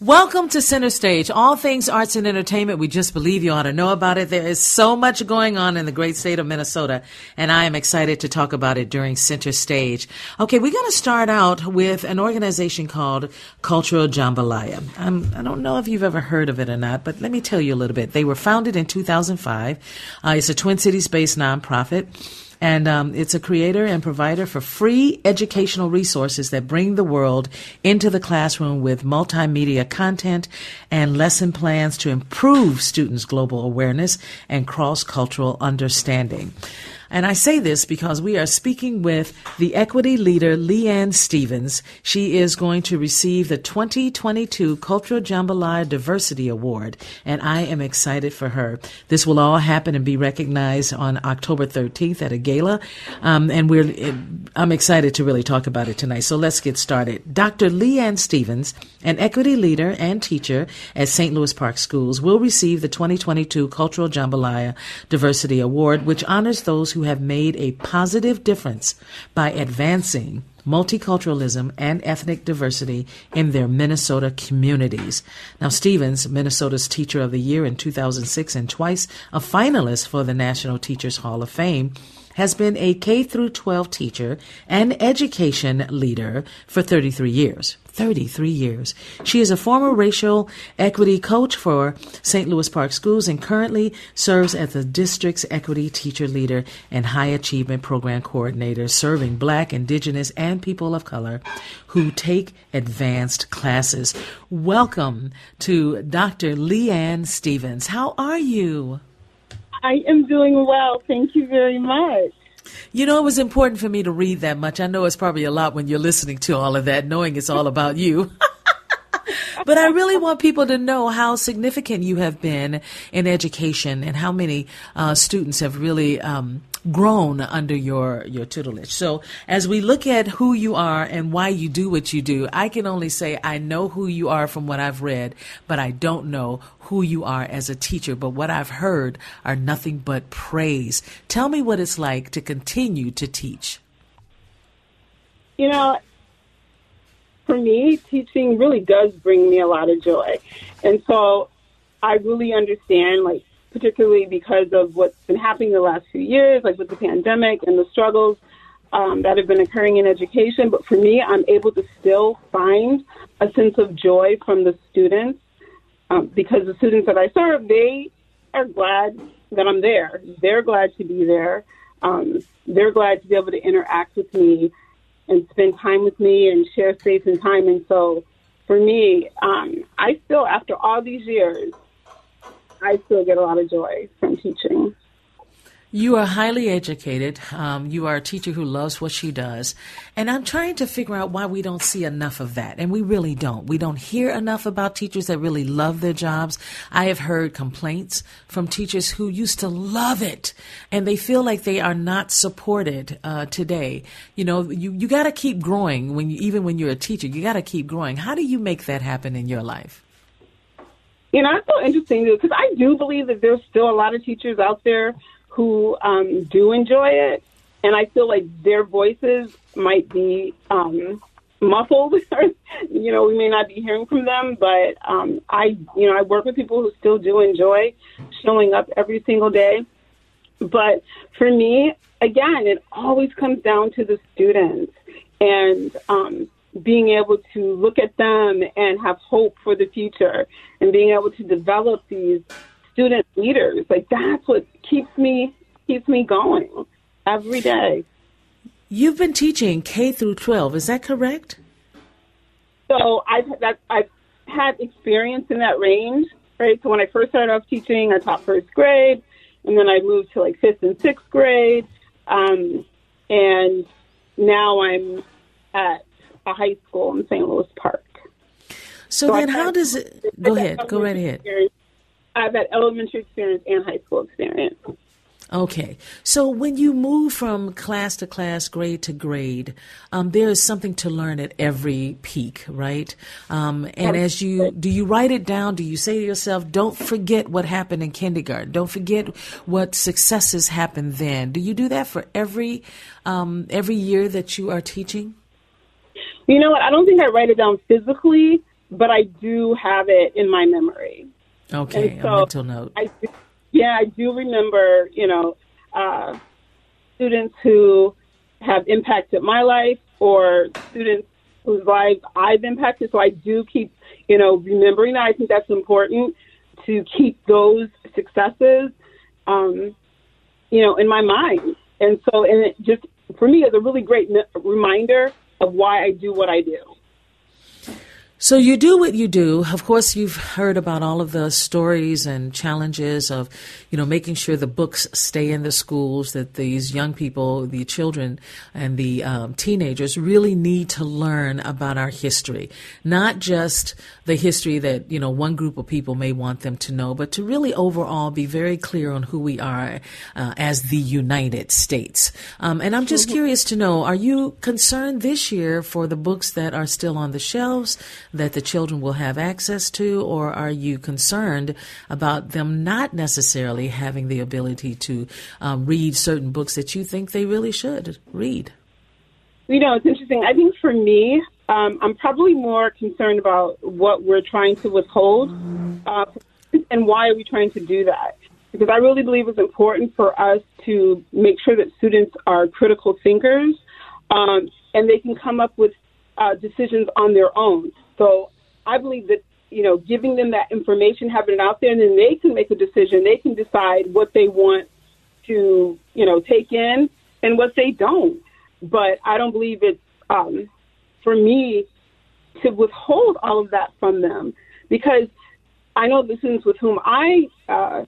Welcome to Center Stage, all things arts and entertainment. We just believe you ought to know about it. There is so much going on in the great state of Minnesota, and I am excited to talk about it during Center Stage. Okay, we're going to start out with an organization called Cultural Jambalaya. I'm, I do not know if you've ever heard of it or not, but let me tell you a little bit. They were founded in 2005. Uh, it's a Twin Cities based nonprofit. And um, it's a creator and provider for free educational resources that bring the world into the classroom with multimedia content and lesson plans to improve students' global awareness and cross cultural understanding. And I say this because we are speaking with the equity leader, Leanne Stevens. She is going to receive the 2022 Cultural Jambalaya Diversity Award, and I am excited for her. This will all happen and be recognized on October 13th at a gala, um, and we're I'm excited to really talk about it tonight. So let's get started. Dr. Leanne Stevens, an equity leader and teacher at St. Louis Park Schools, will receive the 2022 Cultural Jambalaya Diversity Award, which honors those who who have made a positive difference by advancing multiculturalism and ethnic diversity in their Minnesota communities. Now, Stevens, Minnesota's Teacher of the Year in 2006 and twice a finalist for the National Teachers Hall of Fame, has been a K through 12 teacher and education leader for 33 years. 33 years. She is a former racial equity coach for St. Louis Park Schools and currently serves as the district's equity teacher leader and high achievement program coordinator, serving Black, Indigenous, and people of color who take advanced classes. Welcome to Dr. Leanne Stevens. How are you? I am doing well. Thank you very much. You know, it was important for me to read that much. I know it's probably a lot when you're listening to all of that, knowing it's all about you. but I really want people to know how significant you have been in education and how many uh, students have really um, grown under your your tutelage. So as we look at who you are and why you do what you do, I can only say I know who you are from what I've read, but I don't know who you are as a teacher. But what I've heard are nothing but praise. Tell me what it's like to continue to teach. You know, for me, teaching really does bring me a lot of joy. And so I really understand like particularly because of what's been happening the last few years, like with the pandemic and the struggles um, that have been occurring in education. But for me, I'm able to still find a sense of joy from the students um, because the students that I serve, they are glad that I'm there. They're glad to be there. Um, they're glad to be able to interact with me and spend time with me and share space and time. And so for me, um, I still, after all these years, I still get a lot of joy from teaching. You are highly educated. Um, you are a teacher who loves what she does. And I'm trying to figure out why we don't see enough of that. And we really don't. We don't hear enough about teachers that really love their jobs. I have heard complaints from teachers who used to love it and they feel like they are not supported uh, today. You know, you, you got to keep growing when you, even when you're a teacher, you got to keep growing. How do you make that happen in your life? You know, it's so interesting because I do believe that there's still a lot of teachers out there who um, do enjoy it, and I feel like their voices might be um, muffled. you know, we may not be hearing from them, but um, I, you know, I work with people who still do enjoy showing up every single day. But for me, again, it always comes down to the students, and um, being able to look at them and have hope for the future and being able to develop these student leaders. Like that's what keeps me keeps me going every day. You've been teaching K through 12, is that correct? So I've that, I've had experience in that range, right? So when I first started off teaching, I taught first grade, and then I moved to like fifth and sixth grade, um, and now I'm at high school in St. Louis Park. So, so then, how does it? Go ahead. Go right ahead. I've had elementary experience and high school experience. Okay. So when you move from class to class, grade to grade, um, there is something to learn at every peak, right? Um, and as you, do you write it down? Do you say to yourself, don't forget what happened in kindergarten? Don't forget what successes happened then. Do you do that for every, um, every year that you are teaching? You know what? I don't think I write it down physically, but I do have it in my memory. Okay, so a mental note. I, yeah, I do remember, you know, uh, students who have impacted my life or students whose lives I've impacted. So I do keep, you know, remembering that. I think that's important to keep those successes, um, you know, in my mind. And so, and it just, for me, is a really great reminder of why I do what I do. So you do what you do. Of course, you've heard about all of the stories and challenges of, you know, making sure the books stay in the schools, that these young people, the children and the um, teenagers really need to learn about our history. Not just the history that, you know, one group of people may want them to know, but to really overall be very clear on who we are uh, as the United States. Um, and I'm just curious to know, are you concerned this year for the books that are still on the shelves? That the children will have access to, or are you concerned about them not necessarily having the ability to um, read certain books that you think they really should read? You know, it's interesting. I think for me, um, I'm probably more concerned about what we're trying to withhold uh, and why are we trying to do that. Because I really believe it's important for us to make sure that students are critical thinkers um, and they can come up with uh, decisions on their own. So I believe that you know giving them that information, having it out there, and then they can make a decision. They can decide what they want to you know take in and what they don't. But I don't believe it's um, for me to withhold all of that from them because I know the students with whom I uh,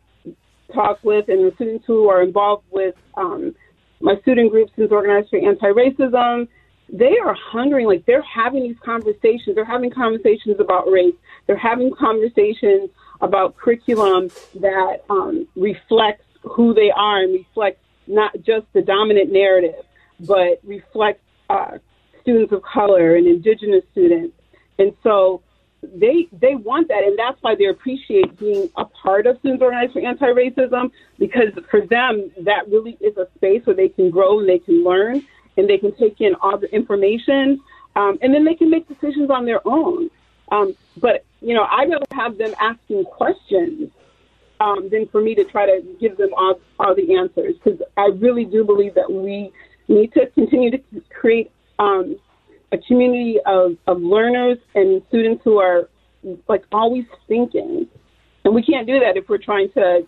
talk with and the students who are involved with um, my student groups, Students Organized for Anti-Racism, they are hungering, like they're having these conversations. They're having conversations about race. They're having conversations about curriculum that um, reflects who they are and reflects not just the dominant narrative, but reflects uh, students of color and indigenous students. And so they they want that, and that's why they appreciate being a part of Students Organized for Anti-Racism because for them that really is a space where they can grow and they can learn and they can take in all the information, um, and then they can make decisions on their own. Um, but you know, I'd rather have them asking questions um, than for me to try to give them all, all the answers because I really do believe that we need to continue to create um, a community of, of learners and students who are like always thinking. And we can't do that if we're trying to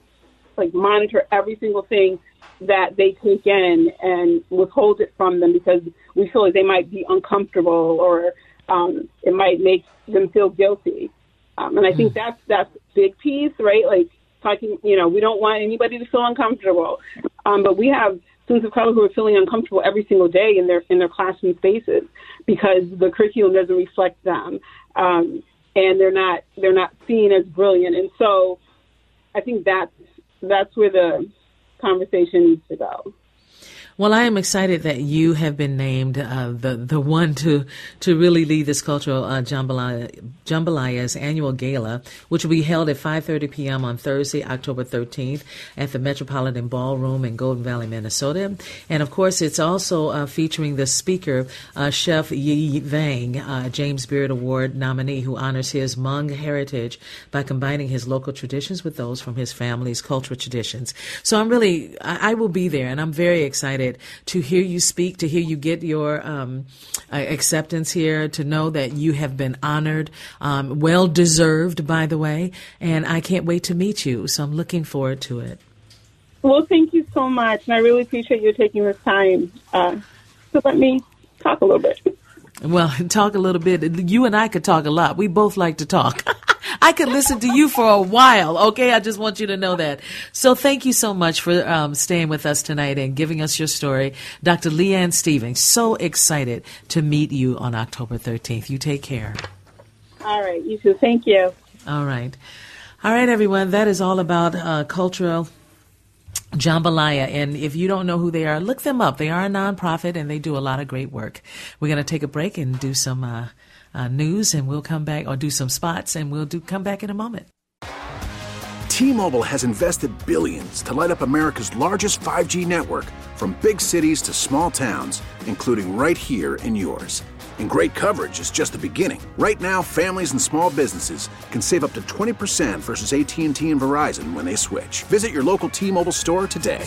like monitor every single thing that they take in and withhold it from them because we feel like they might be uncomfortable or um, it might make them feel guilty. Um, and I think hmm. that's that's big piece, right? Like talking, you know, we don't want anybody to feel uncomfortable, um, but we have students of color who are feeling uncomfortable every single day in their in their classroom spaces because the curriculum doesn't reflect them, um, and they're not they're not seen as brilliant. And so, I think that's that's where the conversation needs to go. Well, I am excited that you have been named uh, the the one to to really lead this cultural uh, jambalaya, Jambalaya's annual gala, which will be held at 5:30 p.m. on Thursday, October 13th, at the Metropolitan Ballroom in Golden Valley, Minnesota. And of course, it's also uh, featuring the speaker, uh, Chef Yia Vang, uh, James Beard Award nominee, who honors his Hmong heritage by combining his local traditions with those from his family's cultural traditions. So I'm really I, I will be there, and I'm very excited excited to hear you speak, to hear you get your um, uh, acceptance here, to know that you have been honored, um, well deserved, by the way. And I can't wait to meet you. So I'm looking forward to it. Well, thank you so much, and I really appreciate you taking this time uh, to let me talk a little bit. Well, talk a little bit. You and I could talk a lot. We both like to talk. I could listen to you for a while. Okay, I just want you to know that. So thank you so much for um, staying with us tonight and giving us your story, Dr. Leanne Stevens. So excited to meet you on October 13th. You take care. All right, you too. Thank you. All right. All right, everyone. That is all about uh, cultural Jambalaya. And if you don't know who they are, look them up. They are a nonprofit and they do a lot of great work. We're going to take a break and do some uh, uh, news and we'll come back or do some spots and we'll do come back in a moment. T-Mobile has invested billions to light up America's largest 5G network from big cities to small towns, including right here in yours. And great coverage is just the beginning. Right now, families and small businesses can save up to 20% versus AT&T and Verizon when they switch. Visit your local T-Mobile store today.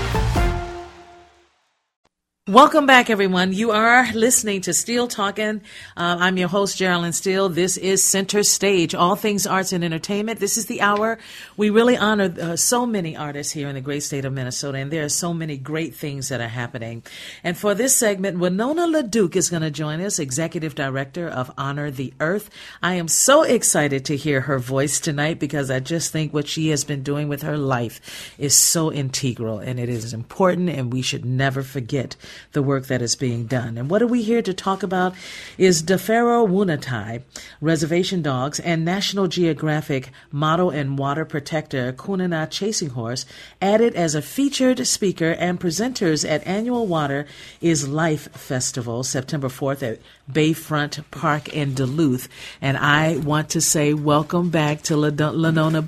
Welcome back, everyone. You are listening to Steele Talking. Uh, I'm your host, Geraldine Steele. This is Center Stage, all things arts and entertainment. This is the hour. We really honor uh, so many artists here in the great state of Minnesota, and there are so many great things that are happening. And for this segment, Winona LaDuke is going to join us, Executive Director of Honor the Earth. I am so excited to hear her voice tonight because I just think what she has been doing with her life is so integral and it is important, and we should never forget the work that is being done. And what are we here to talk about is D'Pharaoh Woon-A-Tai, reservation dogs, and National Geographic model and water protector Quannah Chasing Horse added as a featured speaker and presenters at annual Water is Life Festival, September 4th at Bayfront Park in Duluth. And I want to say welcome back to Lenona.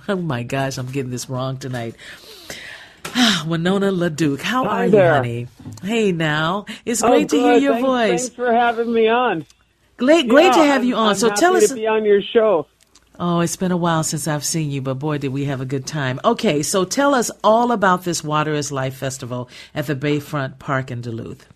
Oh my gosh, I'm getting this wrong tonight. Winona LaDuke, how Hi are there. you, honey? Hey, now it's Oh, great to hear your thanks, voice. Thanks for having me on. Great, great to have you I'm- on. I'm so tell us. to be on your show. Oh, it's been a while since I've seen you, but boy, did we have a good time. Okay, so tell us all about this Water is Life Festival at the Bayfront Park in Duluth.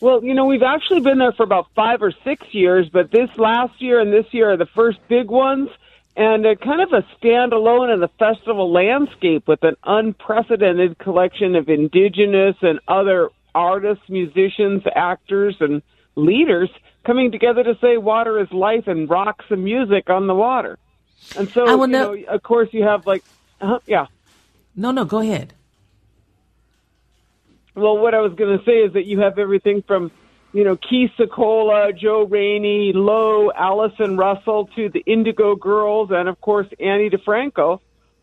Well, you know, we've actually been there for about five or six years, but this last year and this year are the first big ones, and uh, kind of a standalone in the festival landscape with an unprecedented collection of indigenous and other artists, musicians, actors, and leaders coming together to say water is life and rocks and music on the water. And so, you know- know, of course, you have like, uh, yeah. No, no, go ahead. Well, what I was going to say is that you have everything from, you know, Keith Secola, Joe Rainey, Low, Allison Russell to the Indigo Girls, and of course Ani DiFranco,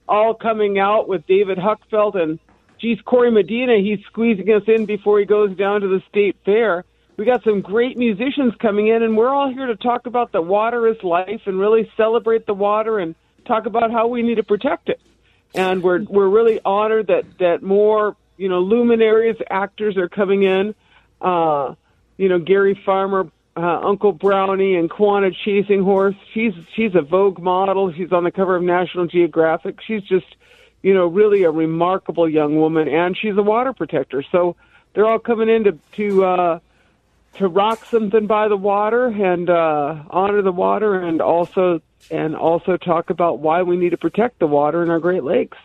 all coming out with David Huckfelt and, geez, Corey Medina. He's squeezing us in before he goes down to the state fair. We got some great musicians coming in, and we're all here to talk about the water is life and really celebrate the water and talk about how we need to protect it and we're we're really honored that that more you know luminaries actors are coming in uh you know Gary Farmer uh, Uncle Brownie and Quannah Chasing Horse. She's she's a Vogue model. She's on the cover of National Geographic. She's just you know really a remarkable young woman and she's a water protector. So they're all coming in to to uh to rock something by the water and uh, honor the water, and also and also talk about why we need to protect the water in our Great Lakes.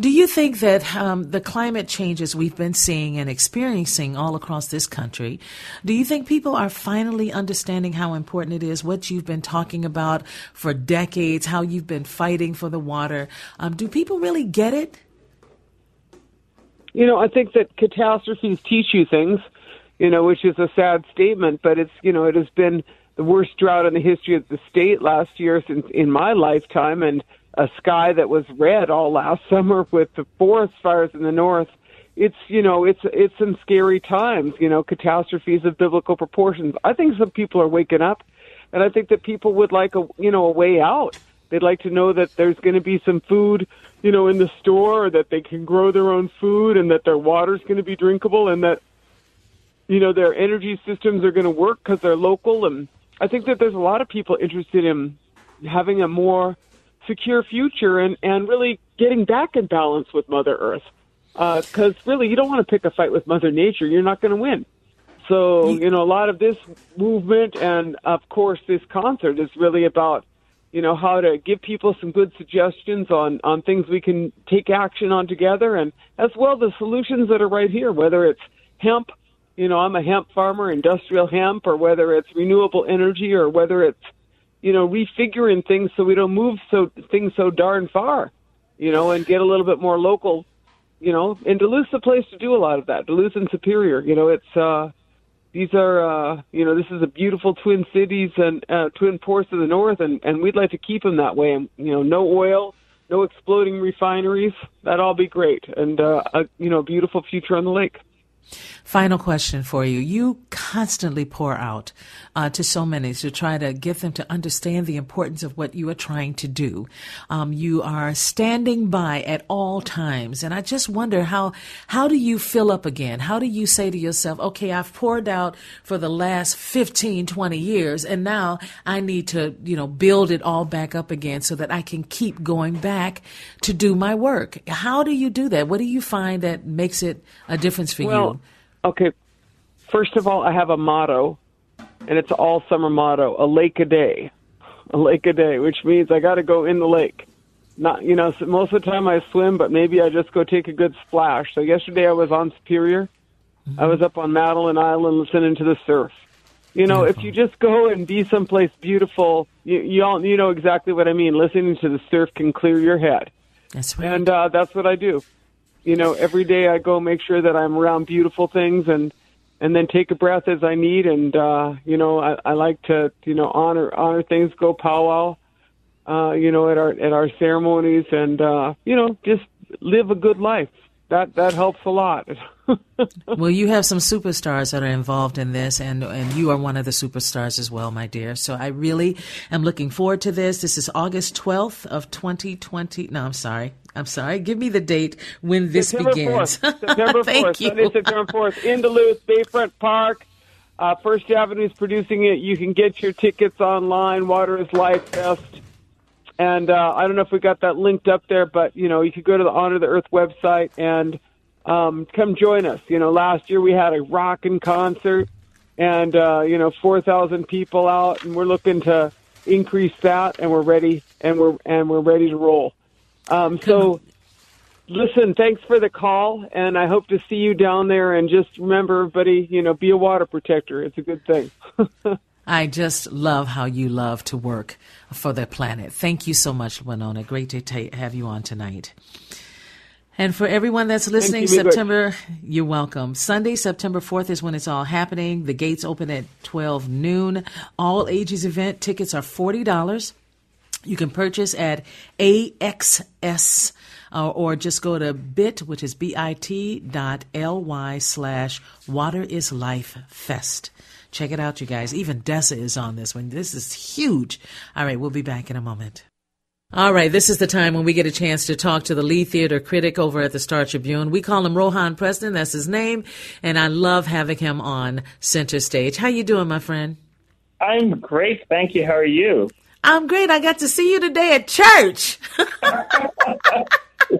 Do you think that um, the climate changes we've been seeing and experiencing all across this country, do you think people are finally understanding how important it is, what you've been talking about for decades, how you've been fighting for the water? Um, do people really get it? You know, I think that catastrophes teach you things, you know, which is a sad statement, but it's you know it has been the worst drought in the history of the state last year since in my lifetime, and a sky that was red all last summer with the forest fires in the north. It's you know it's it's some scary times. You know catastrophes of biblical proportions. I think some people are waking up, and I think that people would like a you know a way out. They'd like to know that there's going to be some food, you know, in the store, or that they can grow their own food, and that their water's going to be drinkable, and that you know their energy systems are going to work because they're local. And I think that there's a lot of people interested in having a more secure future and and really getting back in balance with Mother Earth. Because uh, really, you don't want to pick a fight with Mother Nature. You're not going to win. So you know, a lot of this movement and of course this concert is really about you know how to give people some good suggestions on on things we can take action on together and as well the solutions that are right here whether it's hemp you know i'm a hemp farmer industrial hemp or whether it's renewable energy or whether it's you know refiguring things so we don't move so things so darn far you know and get a little bit more local you know and duluth's the place to do a lot of that duluth and superior you know it's uh these are uh you know this is a beautiful twin cities and uh, twin ports of the north and and we'd like to keep them that way and you know no oil no exploding refineries that'd all be great and uh a you know beautiful future on the lake Final question for you. You constantly pour out uh, to so many to try to get them to understand the importance of what you are trying to do. Um, you are standing by at all times. And I just wonder how, how do you fill up again? How do you say to yourself, okay, I've poured out for the last 15, 20 years, and now I need to, you know, build it all back up again so that I can keep going back to do my work. How do you do that? What do you find that makes it a difference for well, you? Okay, first of all, I have a motto, and it's all summer motto: a lake a day, a lake a day, which means I got to go in the lake. Not, you know, most of the time I swim, but maybe I just go take a good splash. So yesterday I was on Superior. Mm-hmm. I was up on Madeline Island listening to the surf. You know, beautiful. if you just go and be someplace beautiful, you you all you know exactly what I mean. Listening to the surf can clear your head. That's right. And uh, that's what I do you know, every day I go make sure that I'm around beautiful things and and then take a breath as I need. And uh, you know, I, I like to you know honor honor things, go powwow, uh, you know, at our at our ceremonies, and uh, you know, just live a good life. That that helps a lot. well, you have some superstars that are involved in this, and and you are one of the superstars as well, my dear. So I really am looking forward to this. This is August twelfth of twenty twenty. No, I'm sorry. I'm sorry. Give me the date when this September begins. 4th. September 4th. you. Sunday, September 4th in Duluth, Bayfront Park. Uh, First Avenue is producing it. You can get your tickets online. Water is Life Fest. And uh, I don't know if we got that linked up there, but you know, you could go to the Honor the Earth website and um, come join us. You know, last year we had a rockin' concert, and uh, you know, four thousand people out, and we're looking to increase that, and we're ready, and we're and we're ready to roll. Um, so, listen, thanks for the call, and I hope to see you down there. And just remember, everybody, you know, be a water protector. It's a good thing. I just love how you love to work for the planet. Thank you so much, Winona. Great to ta- have you on tonight. And for everyone that's listening, you, September, you're welcome. Sunday, September 4th is when it's all happening. The gates open at 12 noon. All ages event tickets are $40. You can purchase at AXS uh, or just go to bit, which is bit dot ly slash water is life fest. Check it out, you guys. Even Dessa is on this one. This is huge. All right, we'll be back in a moment. All right, this is the time when we get a chance to talk to the lead theater critic over at the Star Tribune. We call him Rohan Preston, that's his name, and I love having him on center stage. How you doing, my friend? I'm great, thank you. How are you? I'm great. I got to see you today at church.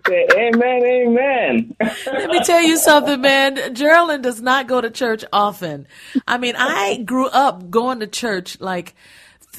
Say, amen, amen. Let me tell you something, man. Geraldine does not go to church often. I mean, I grew up going to church like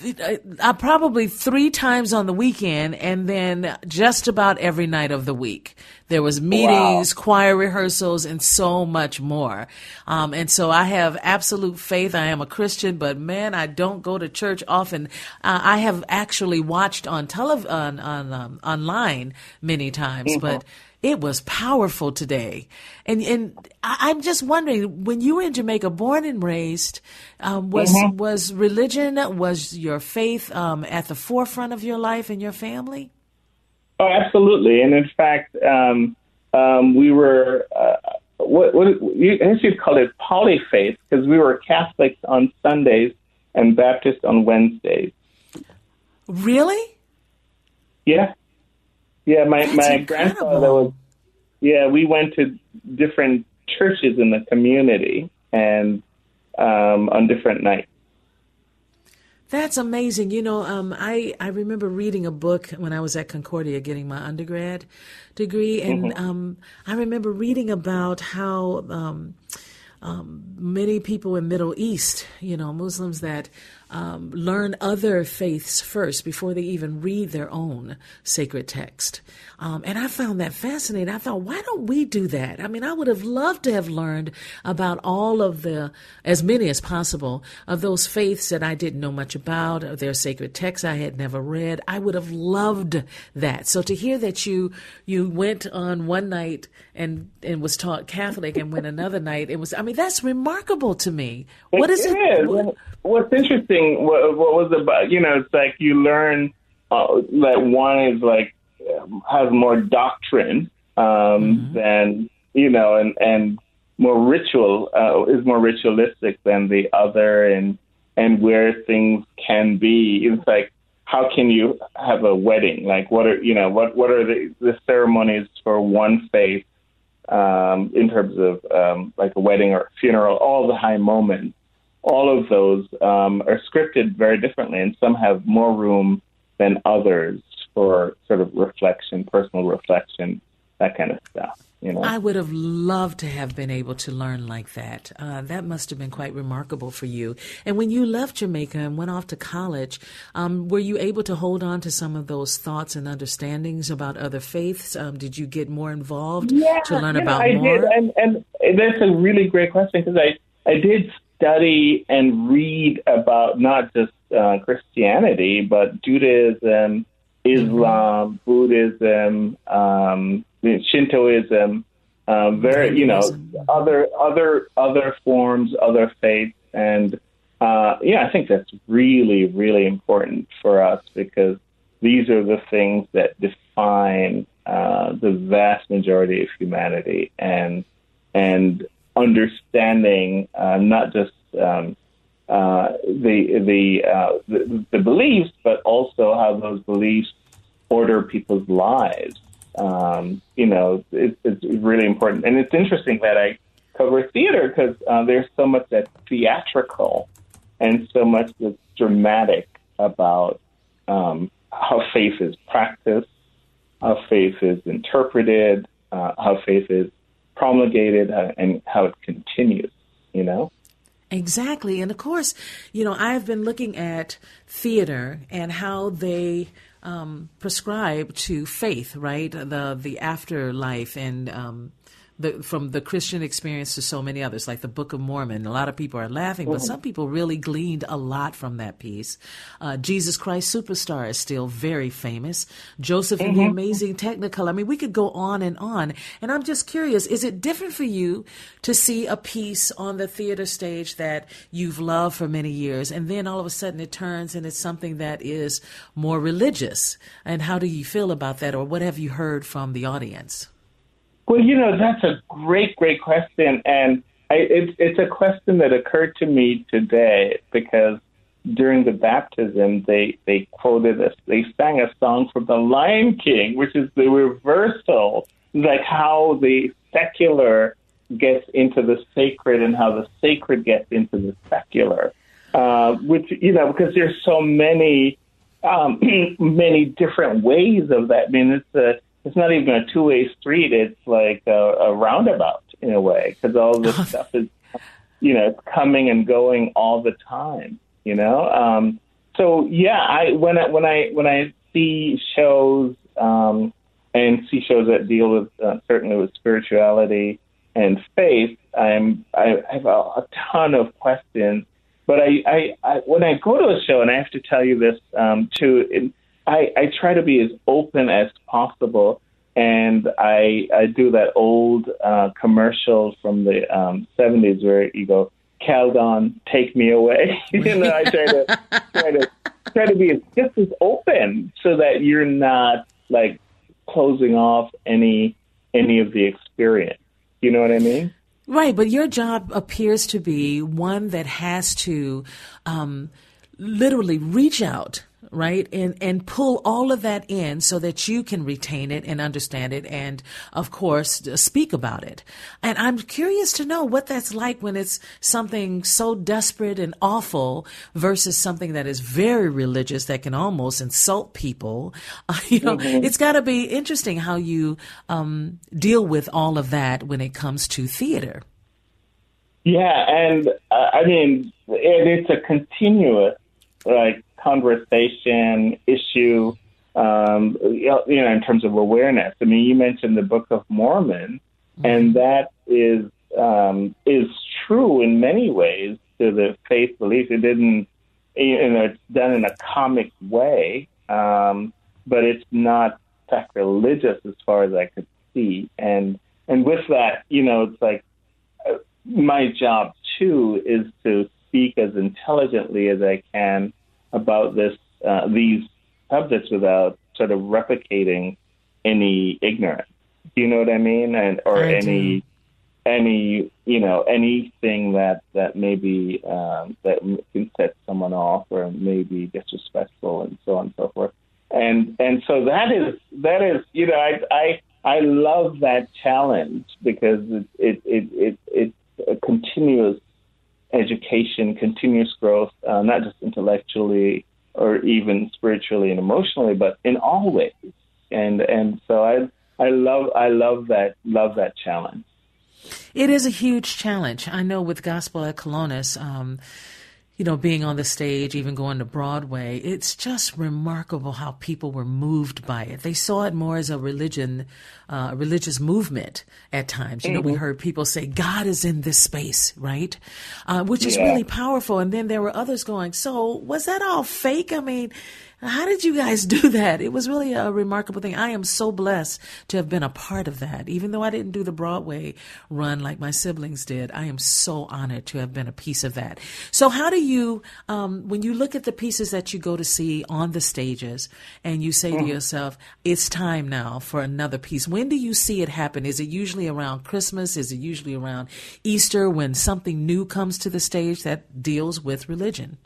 I probably three times on the weekend and then just about every night of the week. There was meetings, wow. choir rehearsals, and so much more. Um, and so I have absolute faith. I am a Christian, but man, I don't go to church often. Uh, I have actually watched on tele on on um, online many times, mm-hmm. but it was powerful today. And and I'm just wondering, when you were in Jamaica, born and raised, um, was mm-hmm. was religion, was your faith um, at the forefront of your life and your family? Oh, absolutely. And in fact, um, um we were. Uh, what, what you, I guess you'd call it polyfaith because we were Catholics on Sundays and Baptists on Wednesdays. Really? Yeah. Yeah, my That's my incredible. grandfather was. Yeah, we went to different churches in the community and um, on different nights. That's amazing. You know, um, I I remember reading a book when I was at Concordia getting my undergrad degree, and mm-hmm. um, I remember reading about how um, um many people in Middle East, you know, Muslims that um, learn other faiths first before they even read their own sacred text. Um, and I found that fascinating. I thought, why don't we do that? I mean, I would have loved to have learned about all of the, as many as possible, of those faiths that I didn't know much about, or their sacred texts I had never read. I would have loved that. So to hear that you you went on one night and and was taught Catholic and went another night, it was. I mean, that's remarkable to me. What is it? Is. What, what's interesting, what, what was about, you know, it's like you learn uh, that one is like, um, has more doctrine um, mm-hmm. than, you know, and, and more ritual, uh, is more ritualistic than the other and, and where things can be. It's like, how can you have a wedding? Like, what are, you know, what, what are the, the ceremonies for one faith um, in terms of um, like a wedding or a funeral, all the high moments all of those um, are scripted very differently, and some have more room than others for sort of reflection, personal reflection, that kind of stuff. You know? I would have loved to have been able to learn like that. Uh, that must have been quite remarkable for you. And when you left Jamaica and went off to college, um, were you able to hold on to some of those thoughts and understandings about other faiths? Um, did you get more involved yeah, to learn yeah, about I more? Did. And, and that's a really great question because I, I did study and read about not just uh, Christianity, but Judaism, Islam, mm-hmm. Buddhism, um, Shintoism, um, very you know other other other forms, other faiths, and uh, yeah, I think that's really really important for us because these are the things that define uh, the vast majority of humanity, and and understanding uh, not just um, uh, the the, uh, the, the beliefs, but also how those beliefs order people's lives. Um, you know, it, it's really important, and it's interesting that I cover theater because uh, there's so much that's theatrical and so much that's dramatic about um, how faith is practiced, how faith is interpreted, uh, how faith is promulgated uh, and how it continues, you know? Exactly. And of course, you know, I've been looking at theater and how they um, prescribe to faith, right? The the afterlife and um, the, from the Christian experience to so many others, like the Book of Mormon. A lot of people are laughing, but some people really gleaned a lot from that piece. Uh, Jesus Christ Superstar is still very famous. Joseph mm-hmm. and the mm-hmm. Amazing Technicolor. I mean, we could go on and on. And I'm just curious, is it different for you to see a piece on the theater stage that you've loved for many years, and then all of a sudden it turns and it's something that is more religious? And how do you feel about that, or what have you heard from the audience? Well, you know, that's a great, great question. And I, it, it's a question that occurred to me today because during the baptism, they, they quoted us, they sang a song from The Lion King, which is the reversal, like how the secular gets into the sacred and how the sacred gets into the secular. Uh, which, you know, because there's so many, um, many different ways of that. I mean, it's a, it's not even a two way street. It's like a, a roundabout in a way because all this stuff is, you know, it's coming and going all the time. You know, um, so yeah, I when I when I when I see shows um, and see shows that deal with uh, certainly with spirituality and faith, I'm I have a, a ton of questions. But I, I, I when I go to a show, and I have to tell you this um, too. It, I, I try to be as open as possible and I I do that old uh, commercial from the um, 70s where you go, Calgon, take me away. you know, I try to try to try to be as, just as open so that you're not like closing off any any of the experience. You know what I mean? Right, but your job appears to be one that has to um, literally reach out right? And and pull all of that in so that you can retain it and understand it and of course speak about it. And I'm curious to know what that's like when it's something so desperate and awful versus something that is very religious that can almost insult people. Uh, you know, mm-hmm. it's got to be interesting how you um, deal with all of that when it comes to theater. Yeah, and uh, I mean, it, it's a continuous like conversation issue, um, you know, in terms of awareness. I mean, you mentioned the Book of Mormon, mm-hmm. and that is um, is true in many ways to the faith belief. It didn't, you know, it's done in a comic way, um, but it's not sacrilegious as far as I could see. And and with that, you know, it's like uh, my job too is to speak as intelligently as I can about this uh, these subjects without sort of replicating any ignorance. Do you know what I mean? And or I any do. any you know anything that that maybe um, that can set someone off or maybe disrespectful and so on and so forth. And and so that is that is you know I I I love that challenge because it it it, it it's a continuous education, continuous growth, uh, not just intellectually or even spiritually and emotionally, but in all ways. And and so I I love I love that love that challenge. It is a huge challenge. I know with Gospel at Colonus, um, you know, being on the stage, even going to Broadway, it's just remarkable how people were moved by it. They saw it more as a religion, uh, a religious movement at times. You mm-hmm. know, we mm-hmm. heard people say, God is in this space, right? Uh, which is yeah. really powerful. And then there were others going, so was that all fake? I mean, how did you guys do that? It was really a remarkable thing. I am so blessed to have been a part of that. Even though I didn't do the Broadway run like my siblings did, I am so honored to have been a piece of that. So, how do you, um, when you look at the pieces that you go to see on the stages and you say mm. to yourself, it's time now for another piece, when do you see it happen? Is it usually around Christmas? Is it usually around Easter when something new comes to the stage that deals with religion?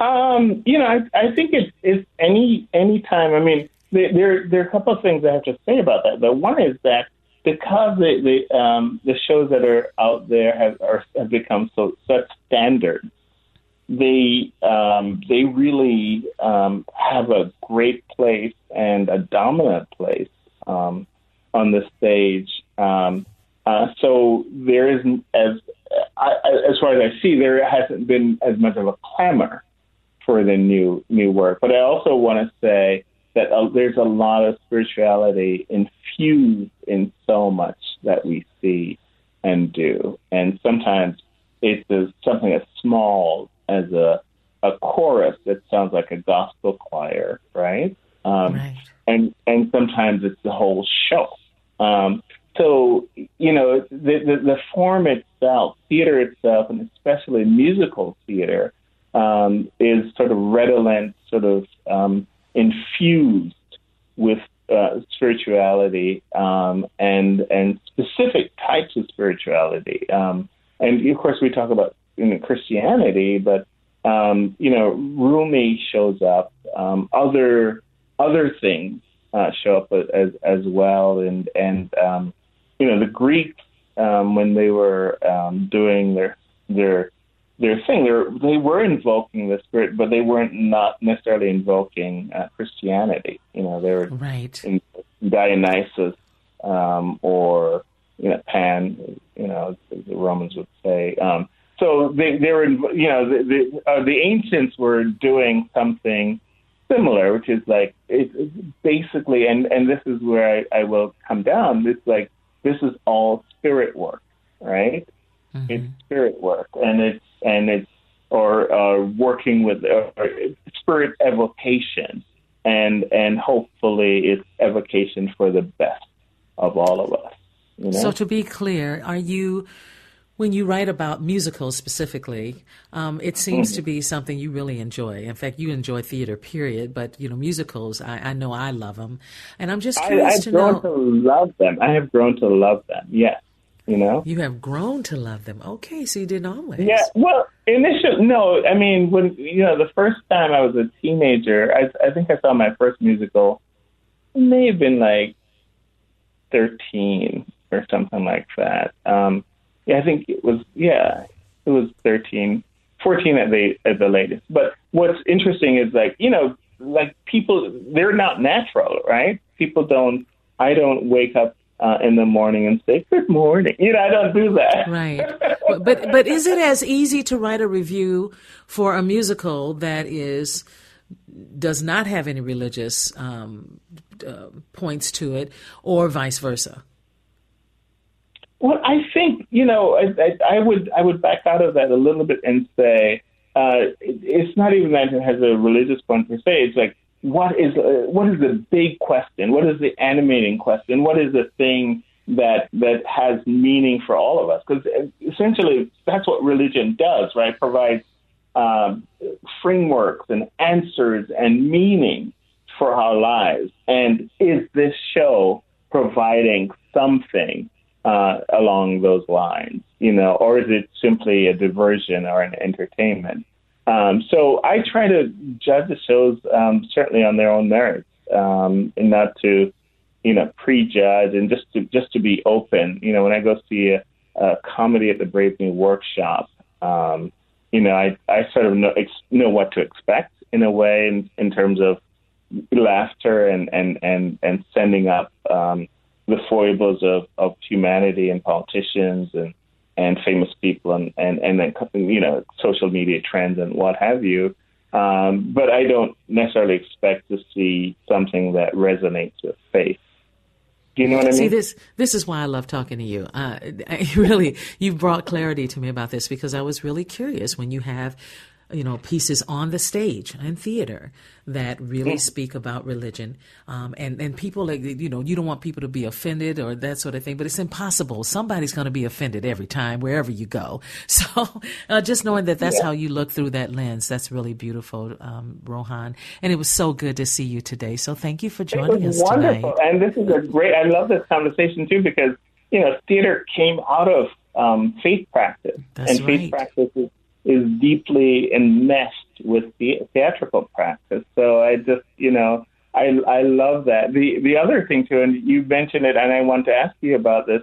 Um, you know, I, I think it's, it's any any time. I mean, there there are a couple of things I have to say about that. The one is that because the the, um, the shows that are out there have are, have become so such standards, they um, they really um, have a great place and a dominant place um, on the stage. Um, uh, so there isn't as I, as far as I see, there hasn't been as much of a clamor for the new new work. But I also want to say that uh, there's a lot of spirituality infused in so much that we see and do, and sometimes it's something as small as a a chorus that sounds like a gospel choir, right? Um, right. And and sometimes it's the whole show. Um, so you know the, the the form itself, theater itself, and especially musical theater, um, is sort of redolent, sort of um, infused with uh, spirituality um, and and specific types of spirituality. Um, and of course, we talk about you know, Christianity, but um, you know, Rumi shows up. Um, other other things uh, show up as as well, and and you know, the Greeks when they were doing their their their thing. They were, they were invoking the spirit, but they weren't not necessarily invoking uh, Christianity. You know, they were right. in Dionysus um, or you know Pan. You know, the Romans would say. Um, so they they were you know the the, uh, the ancients were doing something similar, which is like it's basically, and and this is where I, I will come down. It's like this is all spirit work, right? Mm-hmm. It's spirit work, and it's and it's or uh, working with uh, spirit evocation. and and hopefully it's evocation for the best of all of us. You know? So to be clear, are you when you write about musicals specifically, um, it seems mm-hmm. to be something you really enjoy. In fact, you enjoy theater, period. But you know, musicals, I, I know I love them, and I'm just curious I, I've to grown know. to love them. I have grown to love them. Yes, you know. You have grown to love them. Okay, so you didn't always. Yeah. Well, initially, no. I mean, when you know, the first time I was a teenager, I, I think I saw my first musical. It may have been like thirteen or something like that. Um, yeah, I think it was yeah, it was 13, 14 at the at the latest. But what's interesting is like you know like people they're not natural, right? People don't. I don't wake up uh, in the morning and say good morning. You know, I don't do that. Right. but but is it as easy to write a review for a musical that is does not have any religious um, uh, points to it, or vice versa? Well, I think you know I, I, I would I would back out of that a little bit and say uh, it, it's not even that it has a religious point per se. It's like what is uh, what is the big question? What is the animating question? What is the thing that that has meaning for all of us? Because essentially that's what religion does, right? Provides um, frameworks and answers and meaning for our lives. And is this show providing something uh, along those lines, you know, or is it simply a diversion or an entertainment? Um, so I try to judge the shows um, certainly on their own merits, um, and not to, you know, prejudge and just to just to be open. You know, when I go see a, a comedy at the Brave New Workshop, um, you know, I I sort of know ex- know what to expect in a way in, in terms of laughter and and and and sending up um, the foibles of, of humanity and politicians and, and famous people and, and, and then, you know, social media trends and what have you. Um, but I don't necessarily expect to see something that resonates with faith. Do you know what I mean? See, this this is why I love talking to you. Uh, really, you've brought clarity to me about this because I was really curious when you have you know, pieces on the stage and theater that really speak about religion. Um, and, and people, like, you know, you don't want people to be offended or that sort of thing, but it's impossible. Somebody's going to be offended every time, wherever you go. So uh, just knowing that that's yeah. how you look through that lens, that's really beautiful, um, Rohan. And it was so good to see you today. So thank you for joining us wonderful. tonight. And this is a great, I love this conversation too, because, you know, theater came out of um, faith practice. That's and right. faith practice is is deeply enmeshed with the theatrical practice. So I just, you know, I I love that. The the other thing too, and you mentioned it, and I want to ask you about this.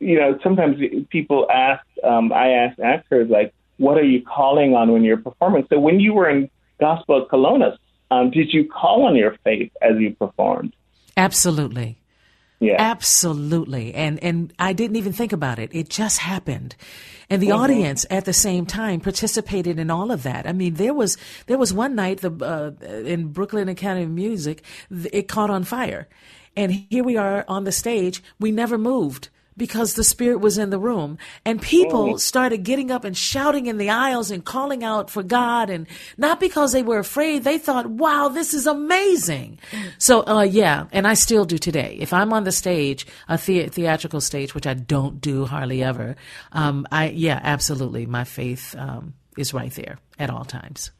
You know, sometimes people ask, um, I ask actors like, "What are you calling on when you're performing?" So when you were in Gospel of Colonus, um, did you call on your faith as you performed? Absolutely. Yeah. Absolutely. And and I didn't even think about it. It just happened. And the mm-hmm. audience at the same time participated in all of that. I mean, there was there was one night the uh, in Brooklyn Academy of Music, it caught on fire. And here we are on the stage. We never moved because the spirit was in the room. And people started getting up and shouting in the aisles and calling out for God. And not because they were afraid. They thought wow this is amazing. So uh, yeah. And I still do today. If I'm on the stage a the- theatrical stage which I don't do hardly ever um, I yeah absolutely. My faith um, is right there at all times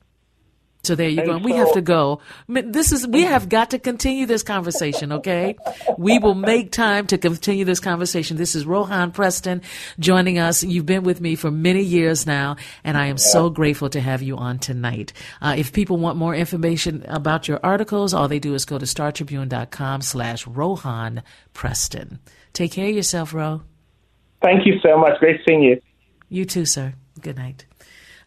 so there you and go. So, we have to go. This is we have got to continue this conversation, okay? we will make time to continue this conversation. This is Rohan Preston joining us. You've been with me for many years now, and I am yeah. so grateful to have you on tonight. Uh, if people want more information about your articles, all they do is go to startribune.com slash Rohan Preston. Take care of yourself, Ro. Thank you so much. Great seeing you. You too, sir. Good night.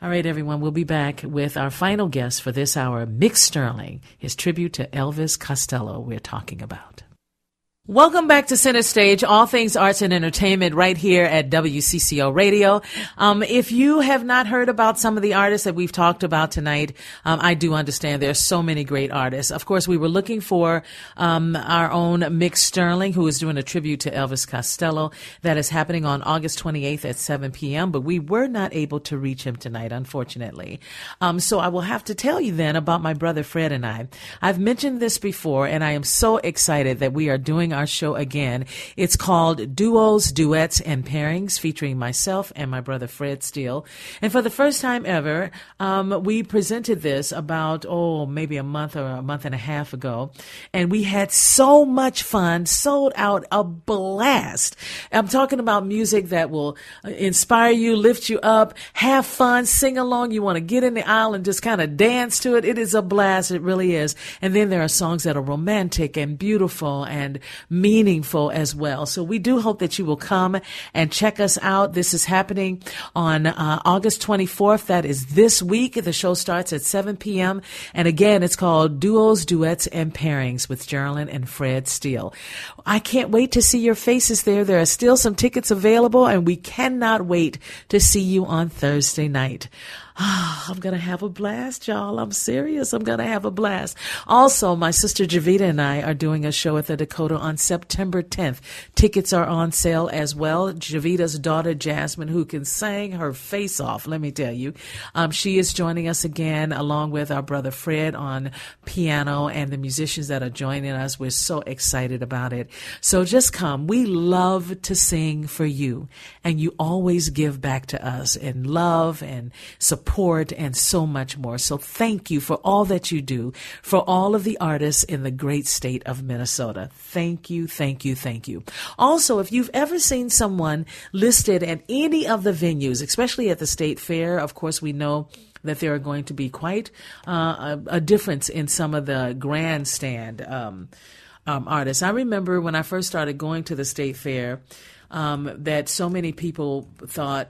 All right, everyone, we'll be back with our final guest for this hour, Mick Sterling, his tribute to Elvis Costello we're talking about. Welcome back to Center Stage, all things arts and entertainment right here at WCCO Radio. Um, if you have not heard about some of the artists that we've talked about tonight, um, I do understand there's so many great artists. Of course, we were looking for um, our own Mick Sterling, who is doing a tribute to Elvis Costello. That is happening on August 28th at 7 p.m., but we were not able to reach him tonight, unfortunately. Um, so I will have to tell you then about my brother Fred and I. I've mentioned this before, and I am so excited that we are doing our show again. It's called Duos, Duets, and Pairings, featuring myself and my brother Fred Steele. And for the first time ever, um, we presented this about, oh, maybe a month or a month and a half ago. And we had so much fun, sold out a blast. I'm talking about music that will inspire you, lift you up, have fun, sing along. You want to get in the aisle and just kind of dance to it. It is a blast. It really is. And then there are songs that are romantic and beautiful and meaningful as well. So we do hope that you will come and check us out. This is happening on uh, August 24th. That is this week. The show starts at 7 p.m. And again, it's called Duos, Duets, and Pairings with Geraldine and Fred Steele. I can't wait to see your faces there. There are still some tickets available and we cannot wait to see you on Thursday night. Oh, I'm going to have a blast, y'all. I'm serious. I'm going to have a blast. Also, my sister Javita and I are doing a show at the Dakota on September 10th. Tickets are on sale as well. Javita's daughter, Jasmine, who can sing her face off, let me tell you. Um, she is joining us again, along with our brother Fred on piano and the musicians that are joining us. We're so excited about it. So just come. We love to sing for you, and you always give back to us in love and support support, and so much more. So thank you for all that you do for all of the artists in the great state of Minnesota. Thank you, thank you, thank you. Also, if you've ever seen someone listed at any of the venues, especially at the state fair, of course, we know that there are going to be quite uh, a, a, difference in some of the grandstand um, um, artists. I remember when I first started going to the state fair um, that so many people thought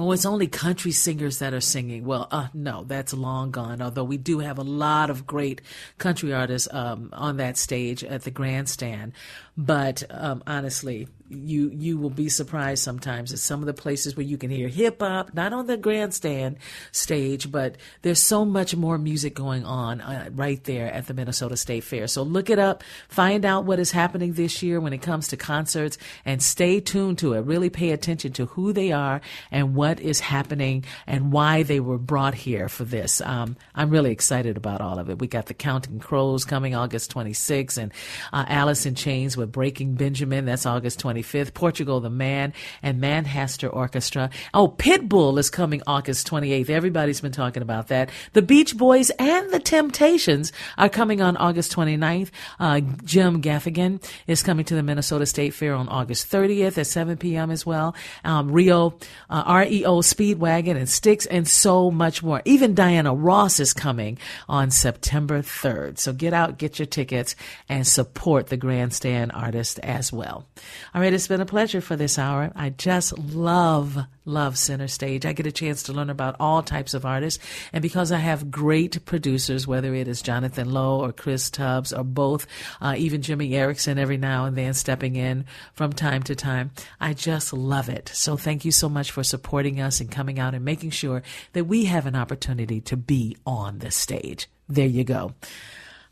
Oh, it's only country singers that are singing. Well, uh, no, that's long gone. Although we do have a lot of great country artists um, on that stage at the grandstand. But um, honestly, you you will be surprised sometimes at some of the places where you can hear hip hop, not on the grandstand stage, but there's so much more music going on uh, right there at the Minnesota State Fair. So look it up, find out what is happening this year when it comes to concerts, and stay tuned to it. Really pay attention to who they are and what is happening and why they were brought here for this. Um, I'm really excited about all of it. We got the Counting Crows coming August 26th, and uh, Alice in Chains with Breaking Benjamin. That's August 25th. Portugal the Man and Manchester Orchestra. Oh, Pitbull is coming August 28th. Everybody's been talking about that. The Beach Boys and the Temptations are coming on August 29th. Uh, Jim Gaffigan is coming to the Minnesota State Fair on August 30th at 7 p.m. as well. Um, Rio, uh, REO Speedwagon and Styx and so much more. Even Diana Ross is coming on September 3rd. So get out, get your tickets and support the grandstand artist as well. All right, it's been a pleasure for this hour. I just love, love Center Stage. I get a chance to learn about all types of artists. And because I have great producers, whether it is Jonathan Lowe or Chris Tubbs or both, uh, even Jimmy Erickson every now and then stepping in from time to time, I just love it. So thank you so much for supporting us and coming out and making sure that we have an opportunity to be on the stage. There you go.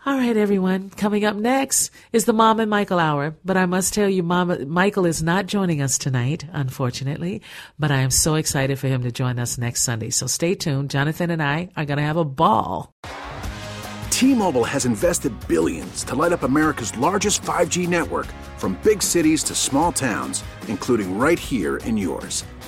All right, everyone. Coming up next is the Mom and Michael Hour. But I must tell you, Mama, Michael is not joining us tonight, unfortunately. But I am so excited for him to join us next Sunday. So stay tuned. Jonathan and I are going to have a ball. T-Mobile has invested billions to light up America's largest 5G network from big cities to small towns, including right here in yours.